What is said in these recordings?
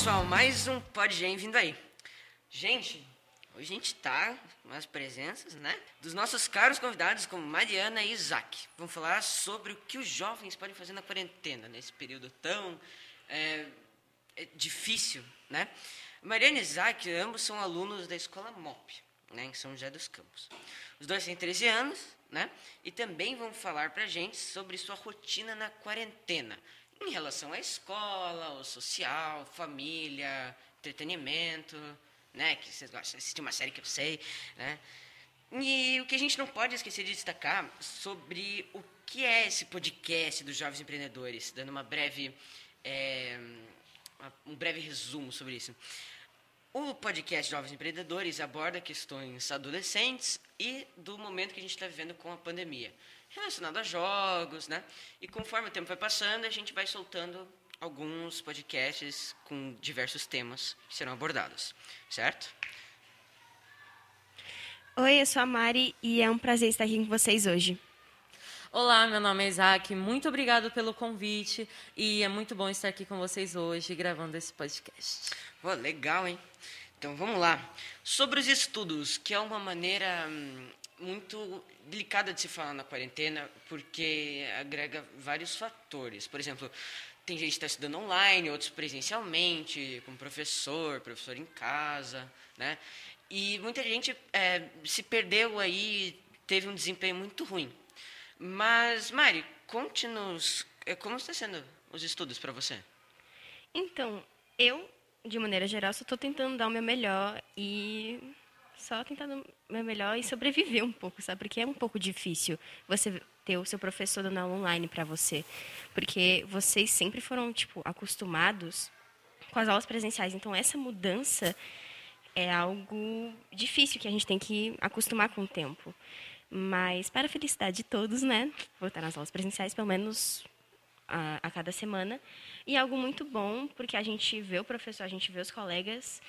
pessoal, mais um Pod Gen vindo aí. Gente, hoje a gente tá com as presenças, né? Dos nossos caros convidados, como Mariana e Isaac. Vamos falar sobre o que os jovens podem fazer na quarentena, nesse período tão é, é difícil, né? Mariana e Isaac, ambos são alunos da escola MOP, né, em São José dos Campos. Os dois têm 13 anos, né? E também vão falar pra gente sobre sua rotina na quarentena em relação à escola, ao social, família, entretenimento, né? Que vocês gostam de assistir uma série que eu sei, né? E o que a gente não pode esquecer de destacar sobre o que é esse podcast dos jovens empreendedores, dando uma breve, é, um breve resumo sobre isso. O podcast Jovens Empreendedores aborda questões adolescentes e do momento que a gente está vivendo com a pandemia relacionado a jogos, né? E conforme o tempo vai passando, a gente vai soltando alguns podcasts com diversos temas que serão abordados, certo? Oi, eu sou a Mari e é um prazer estar aqui com vocês hoje. Olá, meu nome é Isaac, muito obrigado pelo convite e é muito bom estar aqui com vocês hoje gravando esse podcast. Pô, legal, hein? Então vamos lá. Sobre os estudos, que é uma maneira hum, muito delicada de se falar na quarentena, porque agrega vários fatores. Por exemplo, tem gente que está estudando online, outros presencialmente, com professor, professor em casa, né? E muita gente é, se perdeu aí, teve um desempenho muito ruim. Mas, Mari, conte-nos é, como está sendo os estudos para você. Então, eu, de maneira geral, só estou tentando dar o meu melhor e só tentando o meu melhor e sobreviver um pouco, sabe? Porque é um pouco difícil você ter o seu professor dando aula online para você, porque vocês sempre foram tipo acostumados com as aulas presenciais, então essa mudança é algo difícil que a gente tem que acostumar com o tempo. Mas para a felicidade de todos, né? Voltar nas aulas presenciais pelo menos a, a, cada semana. E é algo muito bom, porque a gente vê o professor, a gente vê os colegas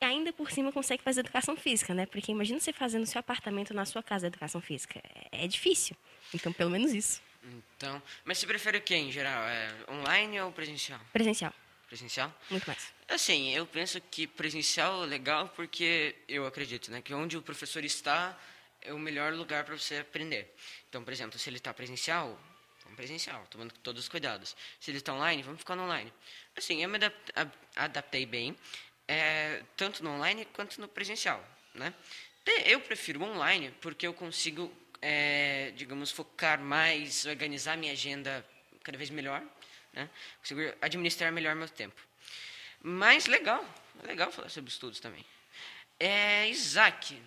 e ainda por cima consegue fazer educação física, né? Porque imagina você fazendo seu apartamento na sua casa educação física. É, é difícil. Então, pelo menos isso. Então, mas você prefere o que em geral? É online ou presencial? Presencial. Presencial? Muito mais. Assim, eu penso que presencial é legal porque eu acredito, né, que onde o professor está é o melhor lugar para você aprender. Então, por exemplo, se ele está presencial, vamos presencial, tomando todos os cuidados. Se ele está online, vamos ficar no online. Assim, eu me adaptei bem é, tanto no online quanto no presencial. Né? Eu prefiro online porque eu consigo, é, digamos, focar mais, organizar minha agenda cada vez melhor, né? consigo administrar melhor meu tempo. Mas legal, legal falar sobre estudos também. É, Isaac,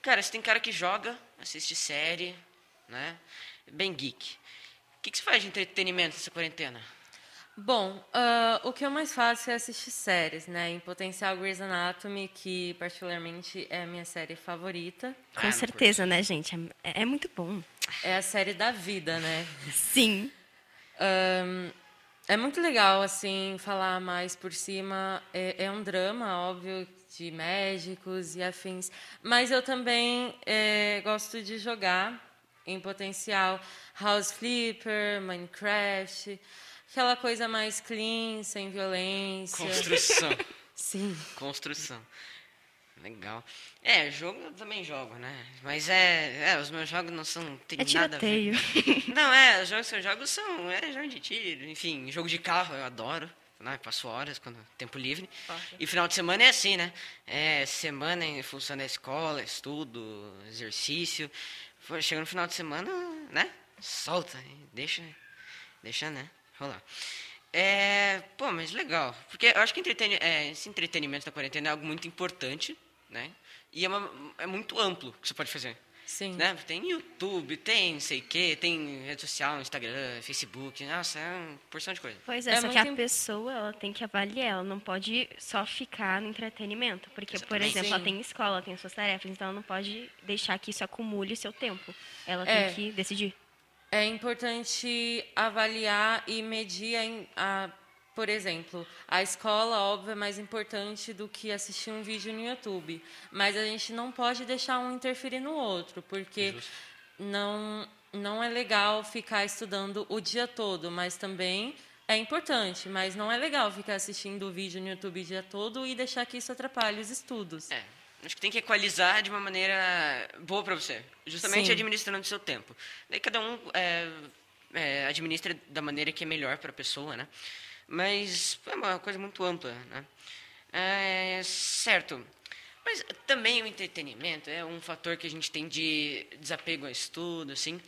cara, você tem cara que joga, assiste série, né? Bem geek. O que, que você faz de entretenimento nessa quarentena? Bom, uh, o que eu mais faço é assistir séries, né? Em potencial Grey's Anatomy, que particularmente é a minha série favorita. Com ah, certeza, né, gente? É, é, muito bom. É a série da vida, né? Sim. Um, é muito legal, assim, falar mais por cima. É, é, um drama, óbvio, de médicos e afins. Mas eu também é, gosto de jogar em potencial House Flipper, Minecraft aquela coisa mais clean, sem violência. Construção. Sim. Construção. Legal. É, jogo eu também jogo, né? Mas é, é os meus jogos não são tem é nada a ver. Não, é, os jogos que eu jogo são é jogo de tiro, enfim, jogo de carro eu adoro. Né? Passo horas quando tempo livre. E final de semana é assim, né? É semana em função da escola, estudo, exercício. Chega no final de semana, né? Solta, deixa, deixa, né? Rolar. É, pô, mas legal. Porque eu acho que entreteni é, esse entretenimento da quarentena é algo muito importante, né? E é, uma, é muito amplo que você pode fazer. Sim. Né? Tem YouTube, tem não sei o quê, tem rede social, Instagram, Facebook. Nossa, é uma porção de coisa. Pois é, é só que a pessoa ela tem que avaliar, ela não pode só ficar no entretenimento. Porque, Exatamente. por exemplo, Sim. ela tem escola, ela tem suas tarefas, então ela não pode deixar que isso acumule seu tempo. Ela é. tem que decidir. É importante avaliar e medir, a, a, por exemplo, a escola, óbvio, é mais importante do que assistir um vídeo no YouTube. Mas a gente não pode deixar um interferir no outro, porque não, não é legal ficar estudando o dia todo, mas também é importante, mas não é legal ficar assistindo o vídeo no YouTube o dia todo e deixar que isso atrapalhe os estudos. É, acho que tem que equalizar de uma maneira boa para você, justamente Sim. administrando o seu tempo. Daí cada um é, é, administra da maneira que é melhor para a pessoa, né? Mas é uma coisa muito ampla, né? É, certo. Mas também o entretenimento é um fator que a gente tem de desapego ao estudo, assim.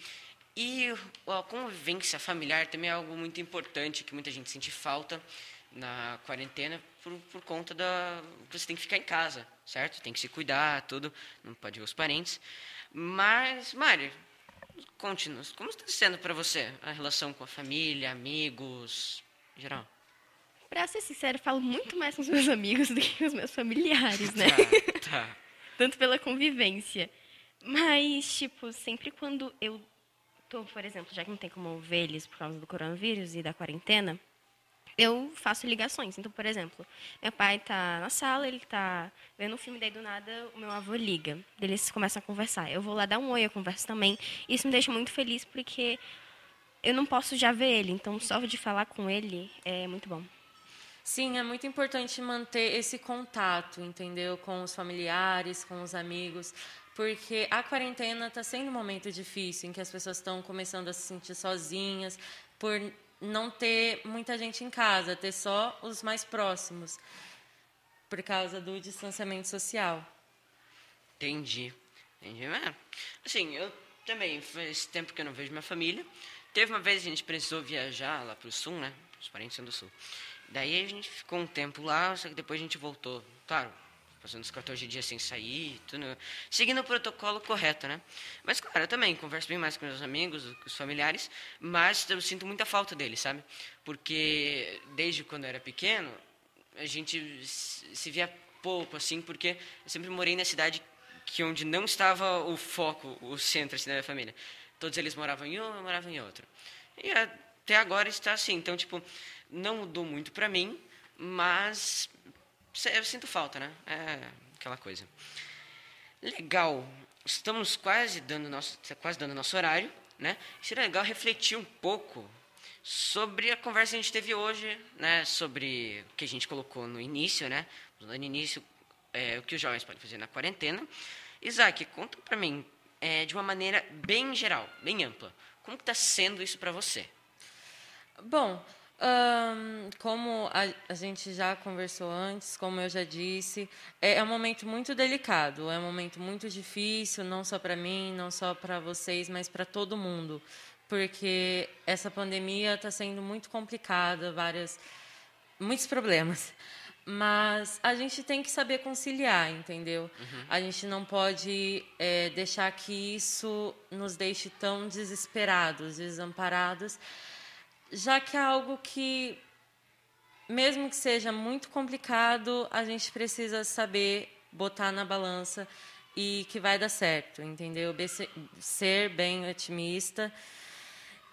E a convivência familiar também é algo muito importante, que muita gente sente falta na quarentena por, por conta da... Você tem que ficar em casa, certo? Tem que se cuidar, tudo. Não pode ver os parentes. Mas, Mari, conte-nos. Como está sendo para você a relação com a família, amigos, em geral? Pra ser sincero, falo muito mais com os meus amigos do que com os meus familiares, né? Tá, tá. Tanto pela convivência. Mas, tipo, sempre quando eu tô, por exemplo, já que não tem como ver eles por causa do coronavírus e da quarentena, eu faço ligações. Então, por exemplo, meu pai tá na sala, ele tá vendo um filme, daí do nada o meu avô liga. Eles começam a conversar. Eu vou lá dar um oi, eu converso também. Isso me deixa muito feliz porque eu não posso já ver ele. Então, só de falar com ele é muito bom. Sim, é muito importante manter esse contato, entendeu? Com os familiares, com os amigos, porque a quarentena está sendo um momento difícil em que as pessoas estão começando a se sentir sozinhas por não ter muita gente em casa, ter só os mais próximos, por causa do distanciamento social. Entendi. Entendi. É, assim, eu também, faz tempo que eu não vejo minha família. Teve uma vez a gente precisou viajar lá pro sul, né? Os parentes são do sul. Daí a gente ficou um tempo lá, só que depois a gente voltou. Claro, passando os 14 dias sem sair, tudo, seguindo o protocolo correto, né? Mas, claro, eu também converso bem mais com meus amigos, com os familiares, mas eu sinto muita falta deles, sabe? Porque desde quando eu era pequeno, a gente se via pouco, assim, porque eu sempre morei na cidade que onde não estava o foco, o centro assim, da minha família. Todos eles moravam em um, eu morava em outro. E até agora está assim. Então, tipo, não mudou muito para mim, mas eu sinto falta, né? É aquela coisa. Legal. Estamos quase dando nosso, quase dando nosso horário, né? Seria legal refletir um pouco sobre a conversa que a gente teve hoje, né? Sobre o que a gente colocou no início, né? No início, é, o que os jovens podem fazer na quarentena. Isaac, conta para mim, é, de uma maneira bem geral, bem ampla, como está sendo isso para você? Bom, ahn, como a, a gente já conversou antes, como eu já disse, é, é um momento muito delicado, é um momento muito difícil, não só para mim, não só para vocês, mas para todo mundo, porque essa pandemia está sendo muito complicada, várias, muitos problemas. Mas a gente tem que saber conciliar, entendeu? A gente não pode é, deixar que isso nos deixe tão desesperados, desamparados, já que é algo que, mesmo que seja muito complicado, a gente precisa saber botar na balança e que vai dar certo, entendeu? Ser bem otimista.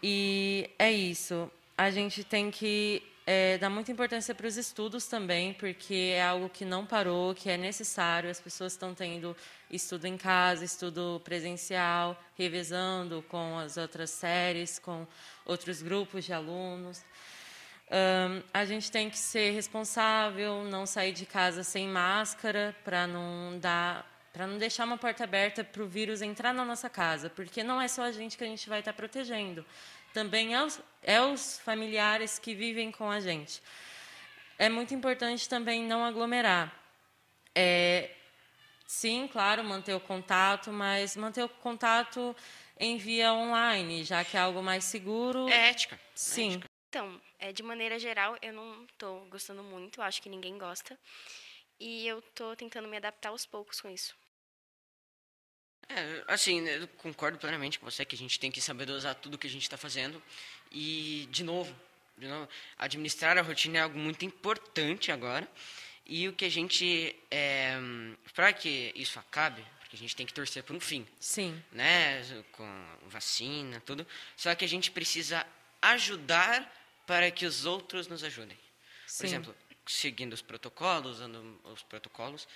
E é isso. A gente tem que é, dar muita importância para os estudos também, porque é algo que não parou, que é necessário. As pessoas estão tendo estudo em casa, estudo presencial, revezando com as outras séries, com outros grupos de alunos. Ahn, a gente tem que ser responsável, não sair de casa sem máscara para não dar, para não deixar uma porta aberta para o vírus entrar na nossa casa, porque não é só a gente que a gente vai estar protegendo, também é os, é os familiares que vivem com a gente. É muito importante também não aglomerar. É, sim, claro, manter o contato, mas manter o contato em via online, já que é algo mais seguro. É ética. é Sim. ética. Então, é, de maneira geral, eu não estou gostando muito, acho que ninguém gosta. E eu estou tentando me adaptar aos poucos com isso. É, assim, eu concordo plenamente com você que a gente tem que saber dosar tudo que a gente está fazendo. E, de novo, de novo, administrar a rotina é algo muito importante agora. E o que a gente. É, Para que isso acabe, porque a gente tem que torcer por um fim, Sim. né? Com vacina, tudo. Só que a gente precisa ajudar para que os outros nos ajudem. Por Sim. exemplo, seguindo os protocolos, usando os protocolos,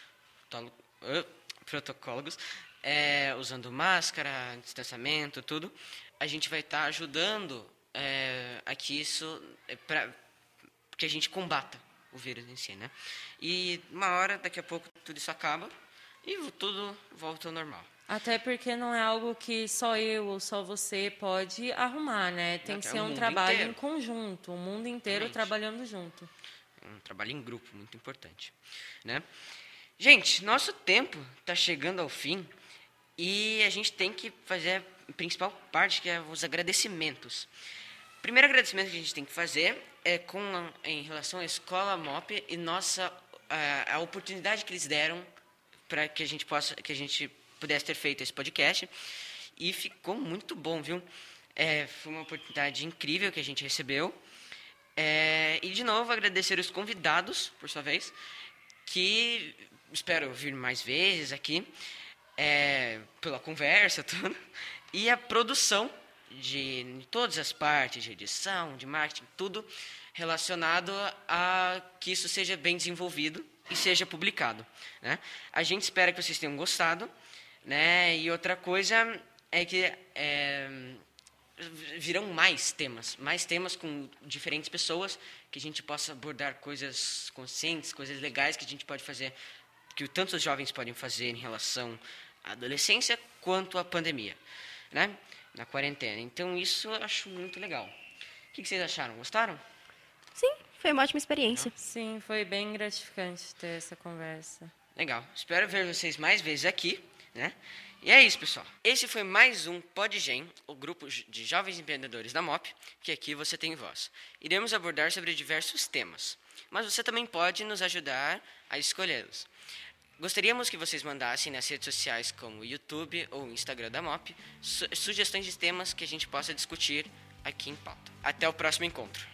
protocolos, é, usando máscara, distanciamento, tudo, a gente vai estar ajudando é, aqui isso é para que a gente combata o vírus em si, né? E uma hora, daqui a pouco, tudo isso acaba e tudo volta ao normal. Até porque não é algo que só eu ou só você pode arrumar, né? Tem que ser um trabalho inteiro. em conjunto, o mundo inteiro Exatamente. trabalhando junto. É um trabalho em grupo, muito importante, né? Gente, nosso tempo está chegando ao fim e a gente tem que fazer a principal parte, que é os agradecimentos. O primeiro agradecimento que a gente tem que fazer é com em relação à escola MOP e nossa a, a oportunidade que eles deram para que a gente possa que a gente pudesse ter feito esse podcast. E ficou muito bom, viu? É, foi uma oportunidade incrível que a gente recebeu. É, e, de novo, agradecer os convidados, por sua vez, que espero vir mais vezes aqui, é, pela conversa, tudo. E a produção de, de todas as partes, de edição, de marketing, tudo relacionado a que isso seja bem desenvolvido e seja publicado. Né? A gente espera que vocês tenham gostado. Né? E outra coisa é que é, virão mais temas, mais temas com diferentes pessoas, que a gente possa abordar coisas conscientes, coisas legais que a gente pode fazer, que tanto os jovens podem fazer em relação à adolescência quanto à pandemia, né? na quarentena. Então, isso eu acho muito legal. O que vocês acharam? Gostaram? Sim, foi uma ótima experiência. Sim, foi bem gratificante ter essa conversa. Legal. Espero ver vocês mais vezes aqui. Né? E é isso, pessoal. Esse foi mais um Podgen, o grupo de jovens empreendedores da MOP, que aqui você tem voz. Iremos abordar sobre diversos temas, mas você também pode nos ajudar a escolhê-los. Gostaríamos que vocês mandassem nas redes sociais como YouTube ou Instagram da MOP su sugestões de temas que a gente possa discutir aqui em pauta. Até o próximo encontro.